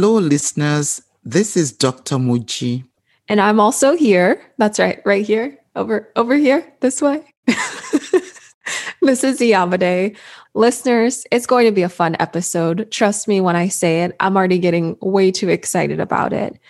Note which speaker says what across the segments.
Speaker 1: Hello, listeners. This is Dr. Muji.
Speaker 2: And I'm also here. That's right, right here, over over here, this way. this is Iyabode. Listeners, it's going to be a fun episode. Trust me when I say it, I'm already getting way too excited about it.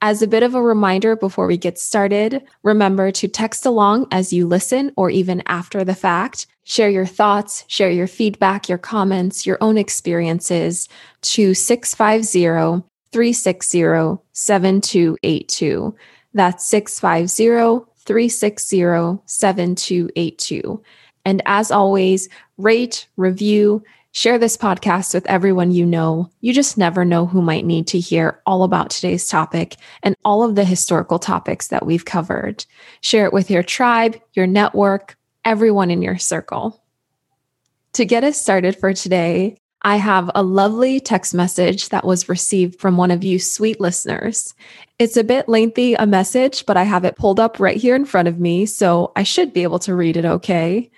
Speaker 2: As a bit of a reminder before we get started, remember to text along as you listen or even after the fact. Share your thoughts, share your feedback, your comments, your own experiences to 650 360 7282. That's 650 360 7282. And as always, rate, review, Share this podcast with everyone you know. You just never know who might need to hear all about today's topic and all of the historical topics that we've covered. Share it with your tribe, your network, everyone in your circle. To get us started for today, I have a lovely text message that was received from one of you sweet listeners. It's a bit lengthy, a message, but I have it pulled up right here in front of me, so I should be able to read it okay.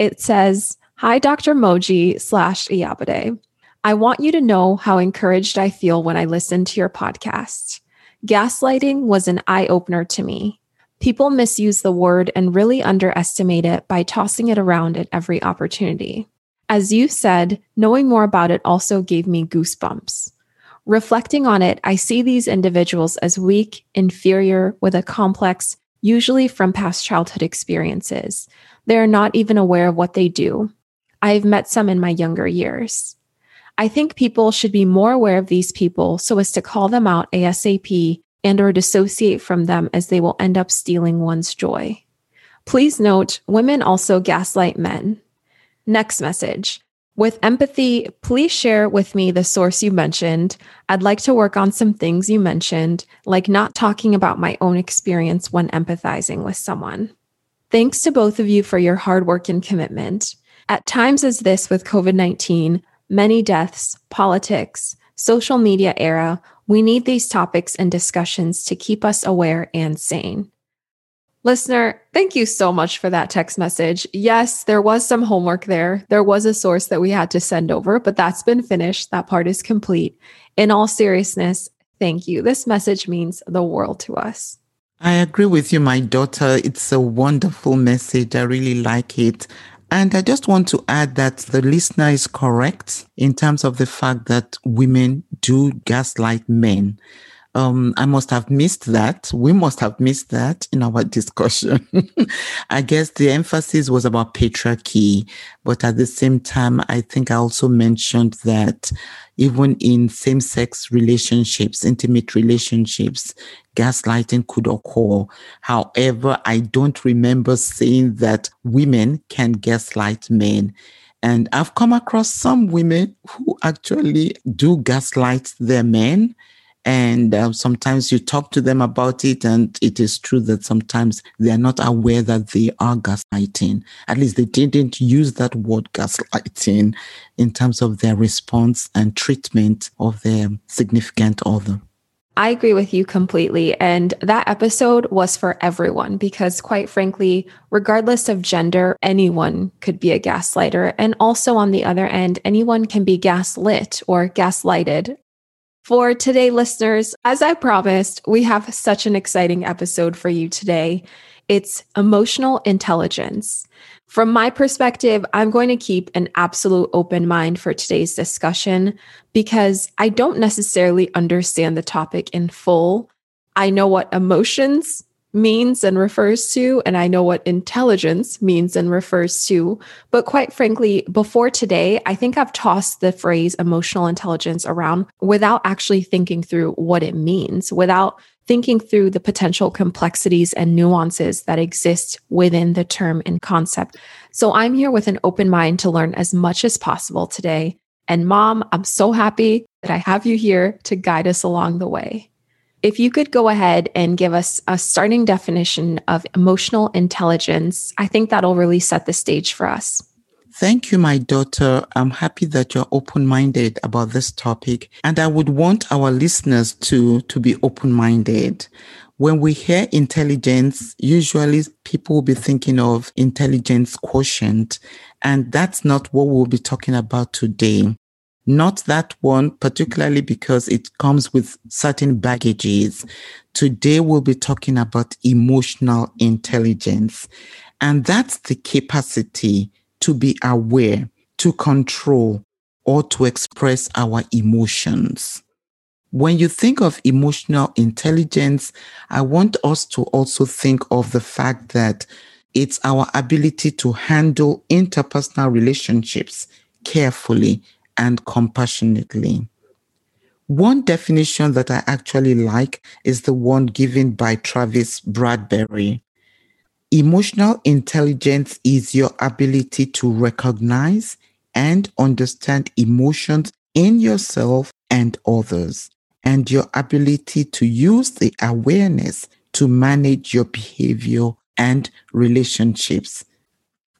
Speaker 2: It says, Hi, Dr. Moji slash Iyabode. I want you to know how encouraged I feel when I listen to your podcast. Gaslighting was an eye opener to me. People misuse the word and really underestimate it by tossing it around at every opportunity. As you said, knowing more about it also gave me goosebumps. Reflecting on it, I see these individuals as weak, inferior, with a complex, usually from past childhood experiences. They are not even aware of what they do. I've met some in my younger years. I think people should be more aware of these people so as to call them out ASAP and or dissociate from them as they will end up stealing one's joy. Please note, women also gaslight men. Next message. With empathy, please share with me the source you mentioned. I'd like to work on some things you mentioned, like not talking about my own experience when empathizing with someone. Thanks to both of you for your hard work and commitment. At times as this with COVID 19, many deaths, politics, social media era, we need these topics and discussions to keep us aware and sane. Listener, thank you so much for that text message. Yes, there was some homework there. There was a source that we had to send over, but that's been finished. That part is complete. In all seriousness, thank you. This message means the world to us.
Speaker 1: I agree with you, my daughter. It's a wonderful message. I really like it. And I just want to add that the listener is correct in terms of the fact that women do gaslight men. Um, I must have missed that. We must have missed that in our discussion. I guess the emphasis was about patriarchy, but at the same time, I think I also mentioned that even in same sex relationships, intimate relationships, gaslighting could occur. However, I don't remember saying that women can gaslight men. And I've come across some women who actually do gaslight their men and uh, sometimes you talk to them about it, and it is true that sometimes they are not aware that they are gaslighting. At least they didn't use that word gaslighting in terms of their response and treatment of their significant other.
Speaker 2: I agree with you completely. And that episode was for everyone because, quite frankly, regardless of gender, anyone could be a gaslighter. And also, on the other end, anyone can be gaslit or gaslighted. For today, listeners, as I promised, we have such an exciting episode for you today. It's emotional intelligence. From my perspective, I'm going to keep an absolute open mind for today's discussion because I don't necessarily understand the topic in full. I know what emotions means and refers to, and I know what intelligence means and refers to. But quite frankly, before today, I think I've tossed the phrase emotional intelligence around without actually thinking through what it means, without thinking through the potential complexities and nuances that exist within the term and concept. So I'm here with an open mind to learn as much as possible today. And mom, I'm so happy that I have you here to guide us along the way. If you could go ahead and give us a starting definition of emotional intelligence, I think that'll really set the stage for us.
Speaker 1: Thank you, my daughter. I'm happy that you're open minded about this topic. And I would want our listeners to, to be open minded. When we hear intelligence, usually people will be thinking of intelligence quotient. And that's not what we'll be talking about today. Not that one, particularly because it comes with certain baggages. Today, we'll be talking about emotional intelligence. And that's the capacity to be aware, to control, or to express our emotions. When you think of emotional intelligence, I want us to also think of the fact that it's our ability to handle interpersonal relationships carefully and compassionately. One definition that I actually like is the one given by Travis Bradberry. Emotional intelligence is your ability to recognize and understand emotions in yourself and others, and your ability to use the awareness to manage your behavior and relationships.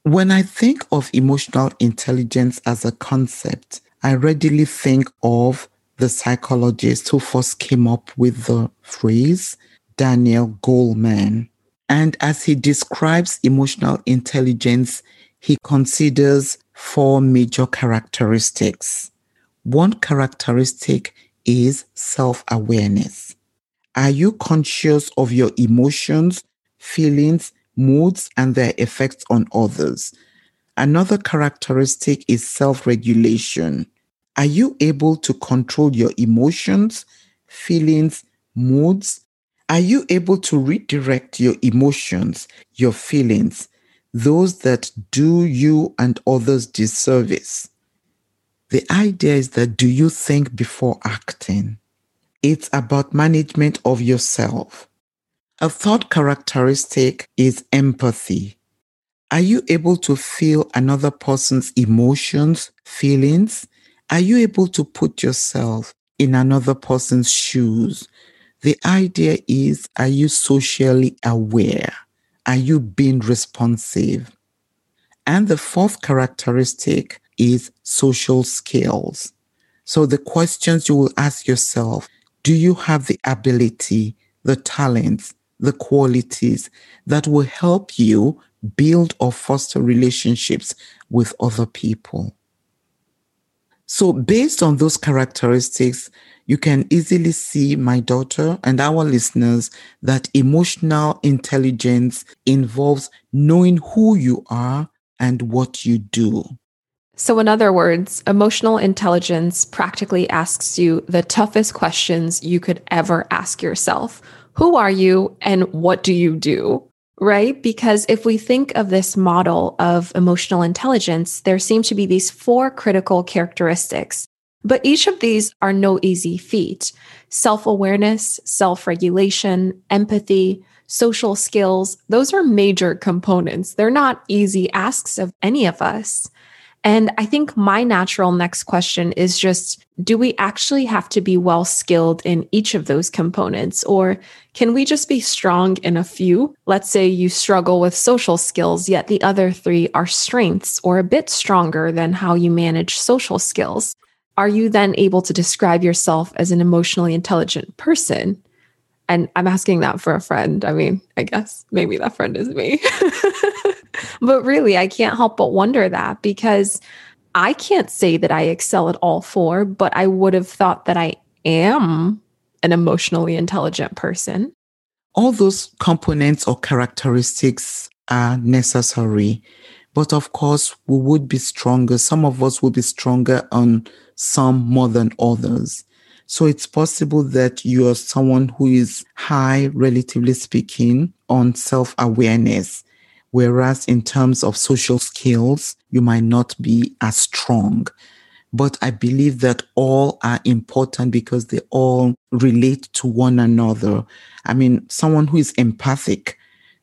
Speaker 1: When I think of emotional intelligence as a concept, I readily think of the psychologist who first came up with the phrase, Daniel Goleman. And as he describes emotional intelligence, he considers four major characteristics. One characteristic is self awareness. Are you conscious of your emotions, feelings, moods, and their effects on others? Another characteristic is self regulation. Are you able to control your emotions, feelings, moods? Are you able to redirect your emotions, your feelings, those that do you and others disservice? The idea is that do you think before acting? It's about management of yourself. A third characteristic is empathy. Are you able to feel another person's emotions, feelings? Are you able to put yourself in another person's shoes? The idea is are you socially aware? Are you being responsive? And the fourth characteristic is social skills. So the questions you will ask yourself do you have the ability, the talents, the qualities that will help you build or foster relationships with other people. So, based on those characteristics, you can easily see my daughter and our listeners that emotional intelligence involves knowing who you are and what you do.
Speaker 2: So, in other words, emotional intelligence practically asks you the toughest questions you could ever ask yourself Who are you and what do you do? Right? Because if we think of this model of emotional intelligence, there seem to be these four critical characteristics. But each of these are no easy feat self awareness, self regulation, empathy, social skills. Those are major components. They're not easy asks of any of us. And I think my natural next question is just do we actually have to be well skilled in each of those components? Or can we just be strong in a few? Let's say you struggle with social skills, yet the other three are strengths or a bit stronger than how you manage social skills. Are you then able to describe yourself as an emotionally intelligent person? And I'm asking that for a friend. I mean, I guess maybe that friend is me. but really, I can't help but wonder that because I can't say that I excel at all four, but I would have thought that I am an emotionally intelligent person.
Speaker 1: All those components or characteristics are necessary. But of course, we would be stronger. Some of us would be stronger on some more than others. So it's possible that you are someone who is high, relatively speaking, on self awareness. Whereas in terms of social skills, you might not be as strong. But I believe that all are important because they all relate to one another. I mean, someone who is empathic,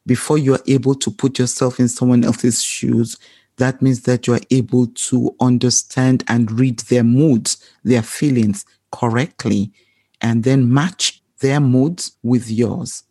Speaker 1: before you are able to put yourself in someone else's shoes, that means that you are able to understand and read their moods, their feelings, correctly and then match their moods with yours.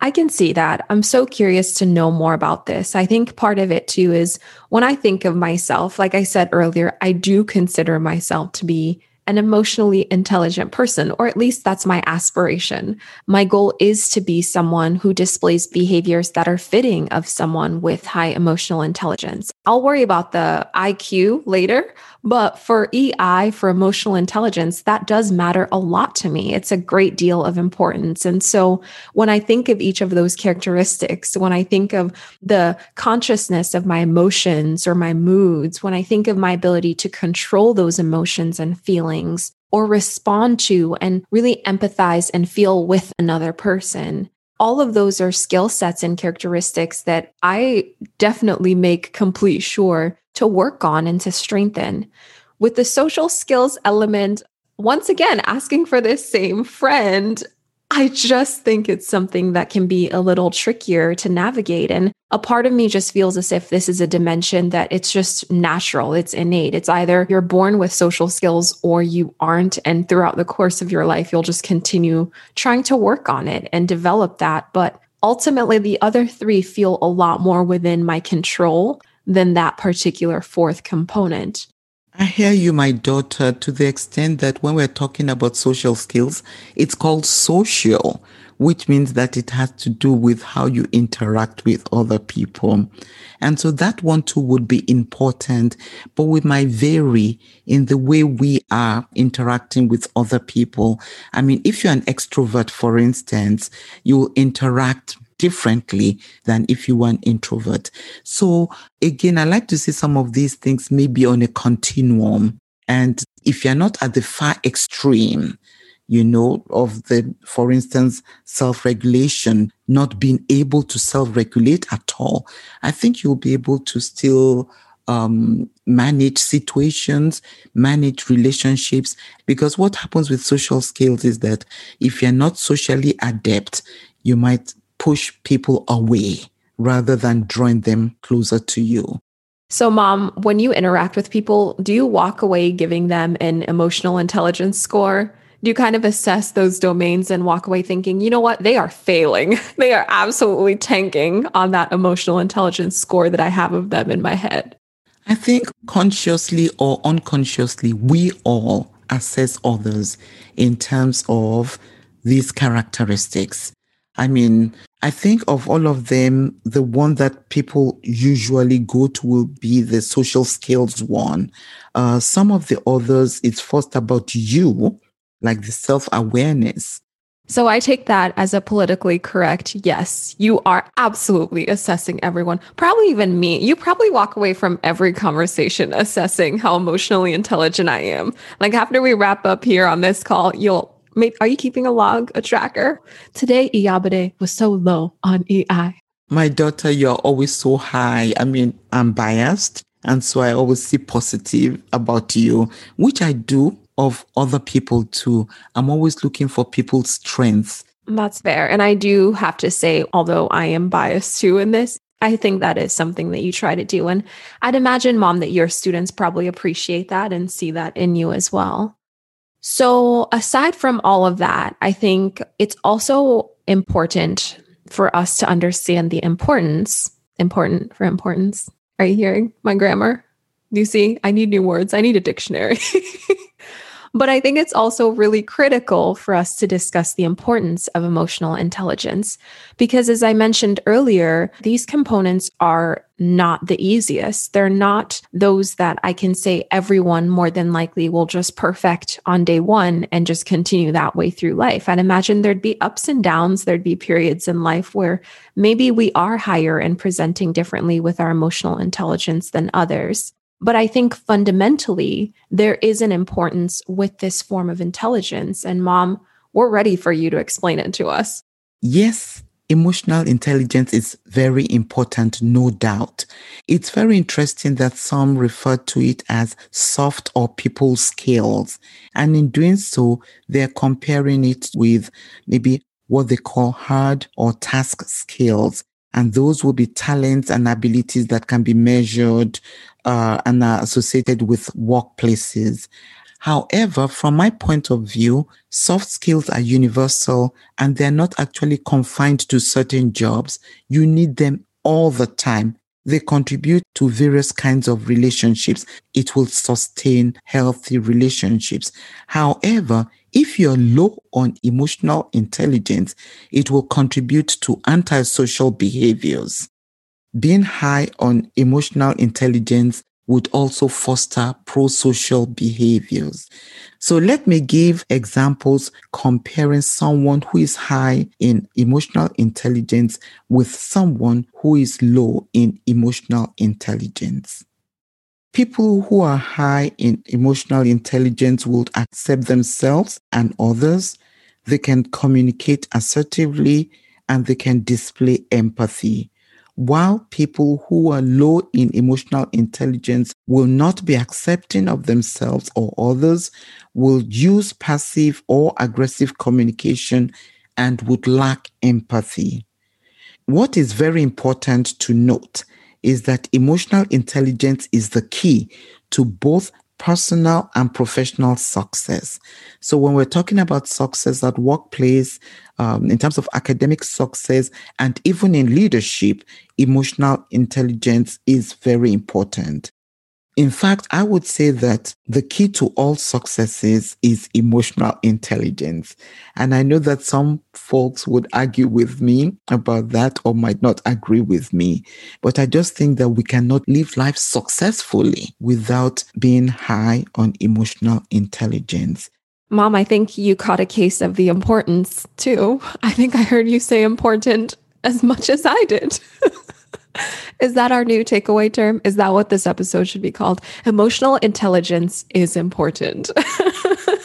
Speaker 2: I can see that. I'm so curious to know more about this. I think part of it too is when I think of myself, like I said earlier, I do consider myself to be an emotionally intelligent person, or at least that's my aspiration. My goal is to be someone who displays behaviors that are fitting of someone with high emotional intelligence. I'll worry about the IQ later, but for EI, for emotional intelligence, that does matter a lot to me. It's a great deal of importance. And so when I think of each of those characteristics, when I think of the consciousness of my emotions or my moods, when I think of my ability to control those emotions and feelings, or respond to and really empathize and feel with another person. All of those are skill sets and characteristics that I definitely make complete sure to work on and to strengthen. With the social skills element, once again, asking for this same friend, I just think it's something that can be a little trickier to navigate. And a part of me just feels as if this is a dimension that it's just natural, it's innate. It's either you're born with social skills or you aren't. And throughout the course of your life, you'll just continue trying to work on it and develop that. But ultimately, the other three feel a lot more within my control than that particular fourth component.
Speaker 1: I hear you, my daughter, to the extent that when we're talking about social skills, it's called social, which means that it has to do with how you interact with other people. And so that one too would be important, but we might vary in the way we are interacting with other people. I mean, if you're an extrovert, for instance, you'll interact differently than if you were an introvert. So again, I like to see some of these things maybe on a continuum. And if you're not at the far extreme, you know, of the, for instance, self regulation, not being able to self regulate at all, I think you'll be able to still um, manage situations, manage relationships. Because what happens with social skills is that if you're not socially adept, you might push people away rather than drawing them closer to you.
Speaker 2: So, mom, when you interact with people, do you walk away giving them an emotional intelligence score? Do you kind of assess those domains and walk away thinking, you know what, they are failing? They are absolutely tanking on that emotional intelligence score that I have of them in my head.
Speaker 1: I think consciously or unconsciously, we all assess others in terms of these characteristics. I mean, I think of all of them, the one that people usually go to will be the social skills one. Uh, some of the others, it's first about you, like the self awareness.
Speaker 2: So I take that as a politically correct yes. You are absolutely assessing everyone, probably even me. You probably walk away from every conversation assessing how emotionally intelligent I am. Like after we wrap up here on this call, you'll Maybe, are you keeping a log, a tracker? Today, Iyabode was so low on EI.
Speaker 1: My daughter, you're always so high. I mean, I'm biased. And so I always see positive about you, which I do of other people too. I'm always looking for people's strengths.
Speaker 2: That's fair. And I do have to say, although I am biased too in this, I think that is something that you try to do. And I'd imagine, mom, that your students probably appreciate that and see that in you as well. So, aside from all of that, I think it's also important for us to understand the importance, important for importance. Are you hearing my grammar? Do you see? I need new words. I need a dictionary. But I think it's also really critical for us to discuss the importance of emotional intelligence because, as I mentioned earlier, these components are not the easiest. They're not those that I can say everyone more than likely will just perfect on day one and just continue that way through life. I'd imagine there'd be ups and downs. There'd be periods in life where maybe we are higher and presenting differently with our emotional intelligence than others. But I think fundamentally, there is an importance with this form of intelligence. And mom, we're ready for you to explain it to us.
Speaker 1: Yes, emotional intelligence is very important, no doubt. It's very interesting that some refer to it as soft or people skills. And in doing so, they're comparing it with maybe what they call hard or task skills. And those will be talents and abilities that can be measured uh, and are associated with workplaces. However, from my point of view, soft skills are universal and they're not actually confined to certain jobs. You need them all the time. they contribute to various kinds of relationships. It will sustain healthy relationships. However, if you're low on emotional intelligence, it will contribute to antisocial behaviors. Being high on emotional intelligence would also foster pro-social behaviors. So let me give examples comparing someone who is high in emotional intelligence with someone who is low in emotional intelligence. People who are high in emotional intelligence will accept themselves and others. They can communicate assertively and they can display empathy while people who are low in emotional intelligence will not be accepting of themselves or others, will use passive or aggressive communication and would lack empathy. What is very important to note is that emotional intelligence is the key to both personal and professional success. So when we're talking about success at workplace, um, in terms of academic success, and even in leadership, emotional intelligence is very important. In fact, I would say that the key to all successes is emotional intelligence. And I know that some folks would argue with me about that or might not agree with me. But I just think that we cannot live life successfully without being high on emotional intelligence.
Speaker 2: Mom, I think you caught a case of the importance too. I think I heard you say important as much as I did. is that our new takeaway term? Is that what this episode should be called? Emotional intelligence is important.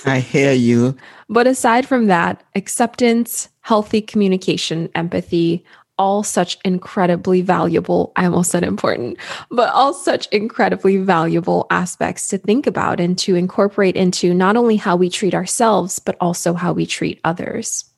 Speaker 1: I hear you.
Speaker 2: But aside from that, acceptance, healthy communication, empathy, all such incredibly valuable, I almost said important, but all such incredibly valuable aspects to think about and to incorporate into not only how we treat ourselves, but also how we treat others.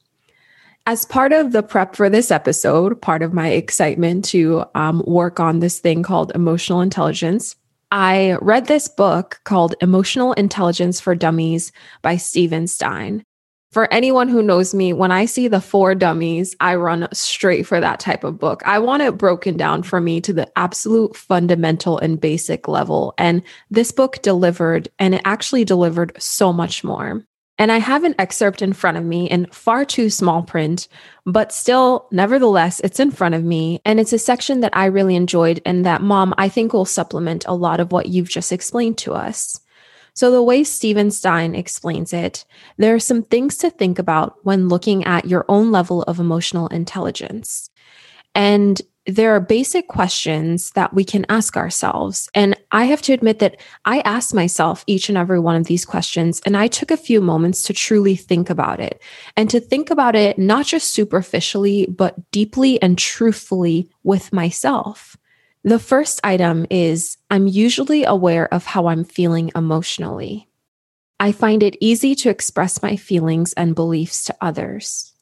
Speaker 2: As part of the prep for this episode, part of my excitement to um, work on this thing called emotional intelligence, I read this book called Emotional Intelligence for Dummies by Steven Stein. For anyone who knows me, when I see the for dummies, I run straight for that type of book. I want it broken down for me to the absolute fundamental and basic level. And this book delivered, and it actually delivered so much more. And I have an excerpt in front of me in far too small print, but still, nevertheless, it's in front of me. And it's a section that I really enjoyed and that, mom, I think will supplement a lot of what you've just explained to us. So, the way Steven Stein explains it, there are some things to think about when looking at your own level of emotional intelligence. And there are basic questions that we can ask ourselves. And I have to admit that I asked myself each and every one of these questions, and I took a few moments to truly think about it and to think about it not just superficially, but deeply and truthfully with myself. The first item is I'm usually aware of how I'm feeling emotionally. I find it easy to express my feelings and beliefs to others.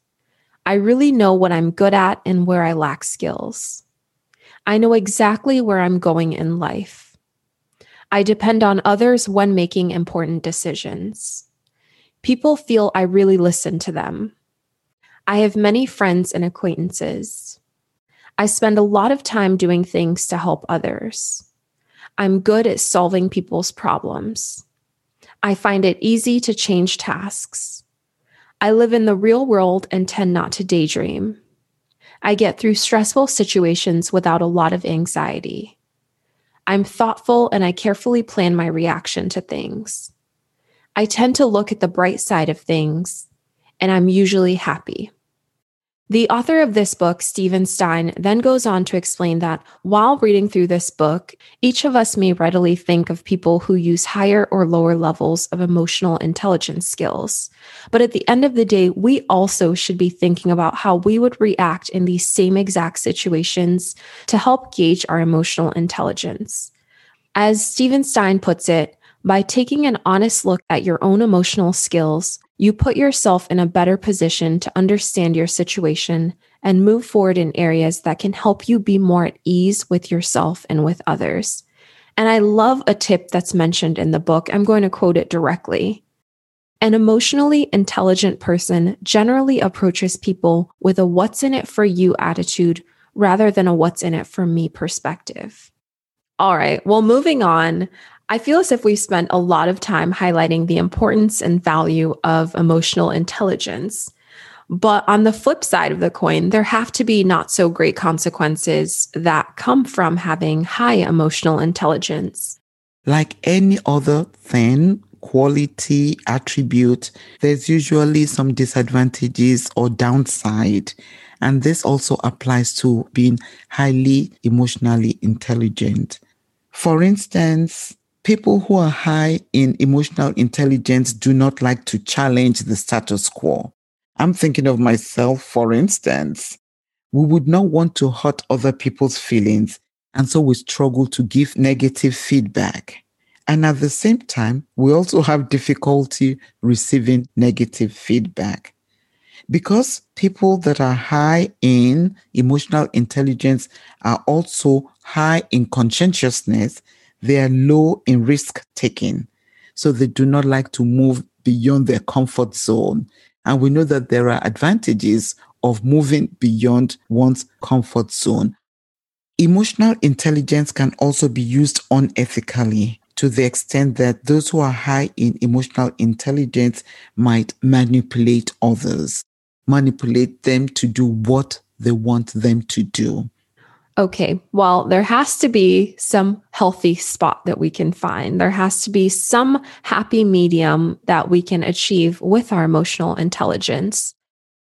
Speaker 2: I really know what I'm good at and where I lack skills. I know exactly where I'm going in life. I depend on others when making important decisions. People feel I really listen to them. I have many friends and acquaintances. I spend a lot of time doing things to help others. I'm good at solving people's problems. I find it easy to change tasks. I live in the real world and tend not to daydream. I get through stressful situations without a lot of anxiety. I'm thoughtful and I carefully plan my reaction to things. I tend to look at the bright side of things, and I'm usually happy. The author of this book, Steven Stein, then goes on to explain that while reading through this book, each of us may readily think of people who use higher or lower levels of emotional intelligence skills. But at the end of the day, we also should be thinking about how we would react in these same exact situations to help gauge our emotional intelligence. As Steven Stein puts it, by taking an honest look at your own emotional skills, you put yourself in a better position to understand your situation and move forward in areas that can help you be more at ease with yourself and with others. And I love a tip that's mentioned in the book. I'm going to quote it directly. An emotionally intelligent person generally approaches people with a what's in it for you attitude rather than a what's in it for me perspective. All right, well, moving on. I feel as if we've spent a lot of time highlighting the importance and value of emotional intelligence. But on the flip side of the coin, there have to be not so great consequences that come from having high emotional intelligence.
Speaker 1: Like any other thing, quality, attribute, there's usually some disadvantages or downside. And this also applies to being highly emotionally intelligent. For instance, people who are high in emotional intelligence do not like to challenge the status quo. I'm thinking of myself, for instance. We would not want to hurt other people's feelings, and so we struggle to give negative feedback. And at the same time, we also have difficulty receiving negative feedback. Because people that are high in emotional intelligence are also high in conscientiousness, they are low in risk taking. So they do not like to move beyond their comfort zone. And we know that there are advantages of moving beyond one's comfort zone. Emotional intelligence can also be used unethically to the extent that those who are high in emotional intelligence might manipulate others, manipulate them to do what they want them to do.
Speaker 2: Okay, well, there has to be some healthy spot that we can find. There has to be some happy medium that we can achieve with our emotional intelligence.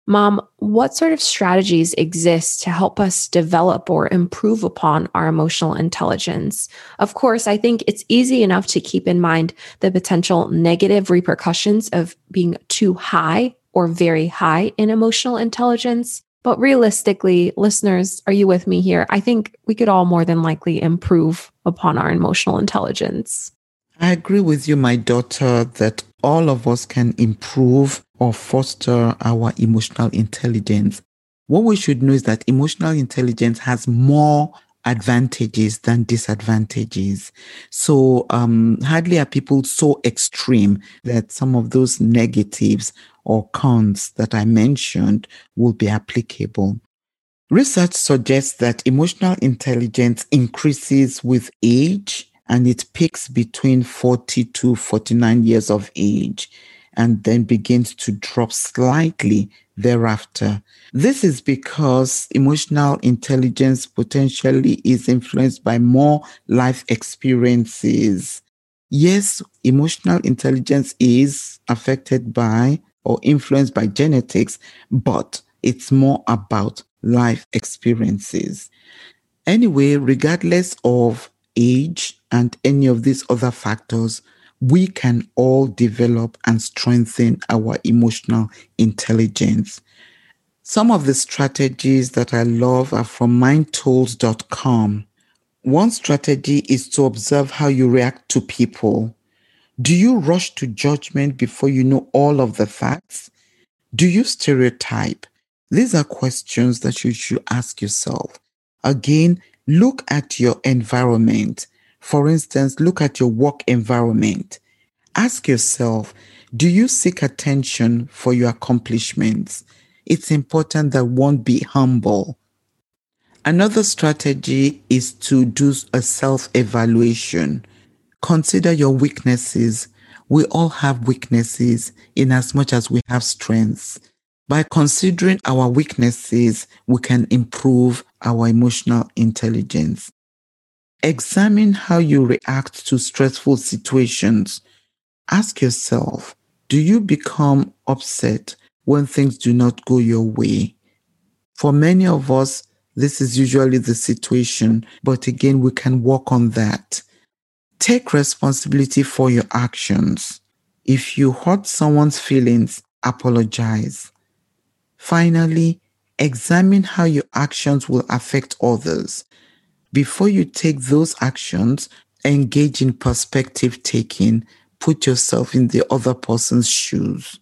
Speaker 2: Mom, what sort of strategies exist to help us develop or improve upon our emotional intelligence? Of course, I think it's easy enough to keep in mind the potential negative repercussions of being too high or very high in emotional intelligence. But realistically, listeners, are you with me here? I think we could all more than likely improve upon our emotional intelligence.
Speaker 1: I agree with you, my daughter, that all of us can improve or foster our emotional intelligence. What we should know is that emotional intelligence has more advantages than disadvantages. So, um, hardly are people so extreme that some of those negatives or cons that I mentioned will be applicable. Research suggests that emotional intelligence increases with age and it peaks between 40 to 49 years of age and then begins to drop slightly thereafter. This is because emotional intelligence potentially is influenced by more life experiences. Yes, emotional intelligence is affected by or influenced by genetics, but it's more about life experiences. Anyway, regardless of age and any of these other factors, we can all develop and strengthen our emotional intelligence. Some of the strategies that I love are from mindtools.com. One strategy is to observe how you react to people. Do you rush to judgment before you know all of the facts? Do you stereotype? These are questions that you should ask yourself. Again, look at your environment. For instance, look at your work environment. Ask yourself, do you seek attention for your accomplishments? It's important that one be humble. Another strategy is to do a self evaluation. Consider your weaknesses. We all have weaknesses in as much as we have strengths. By considering our weaknesses, we can improve our emotional intelligence. Examine how you react to stressful situations. Ask yourself, do you become upset when things do not go your way? For many of us, this is usually the situation, but again, we can work on that. Take responsibility for your actions. If you hurt someone's feelings, apologize. Finally, examine how your actions will affect others. Before you take those actions, engage in perspective taking. Put yourself in the other person's shoes.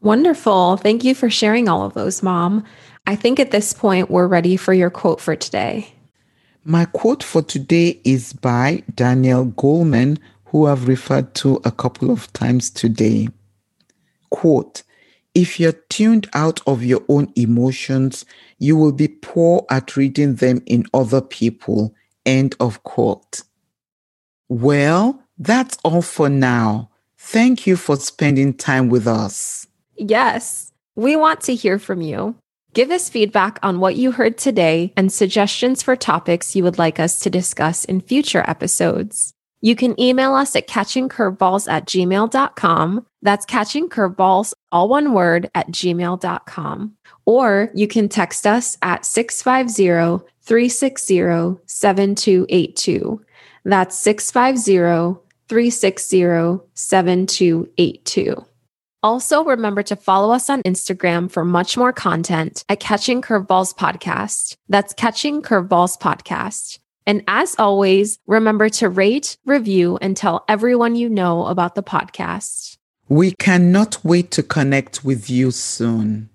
Speaker 2: Wonderful. Thank you for sharing all of those, Mom. I think at this point, we're ready for your quote for today.
Speaker 1: My quote for today is by Daniel Goleman, who I've referred to a couple of times today. Quote, If you're tuned out of your own emotions, you will be poor at reading them in other people. End of quote. Well, that's all for now. Thank you for spending time with us.
Speaker 2: Yes, we want to hear from you. Give us feedback on what you heard today and suggestions for topics you would like us to discuss in future episodes. You can email us at catchingcurveballs at gmail.com. That's catchingcurveballs, all one word, at gmail.com. Or you can text us at 650 360 7282. That's 650 360 7282. Also, remember to follow us on Instagram for much more content at Catching Curveballs Podcast. That's Catching Curveballs Podcast. And as always, remember to rate, review, and tell everyone you know about the podcast.
Speaker 1: We cannot wait to connect with you soon.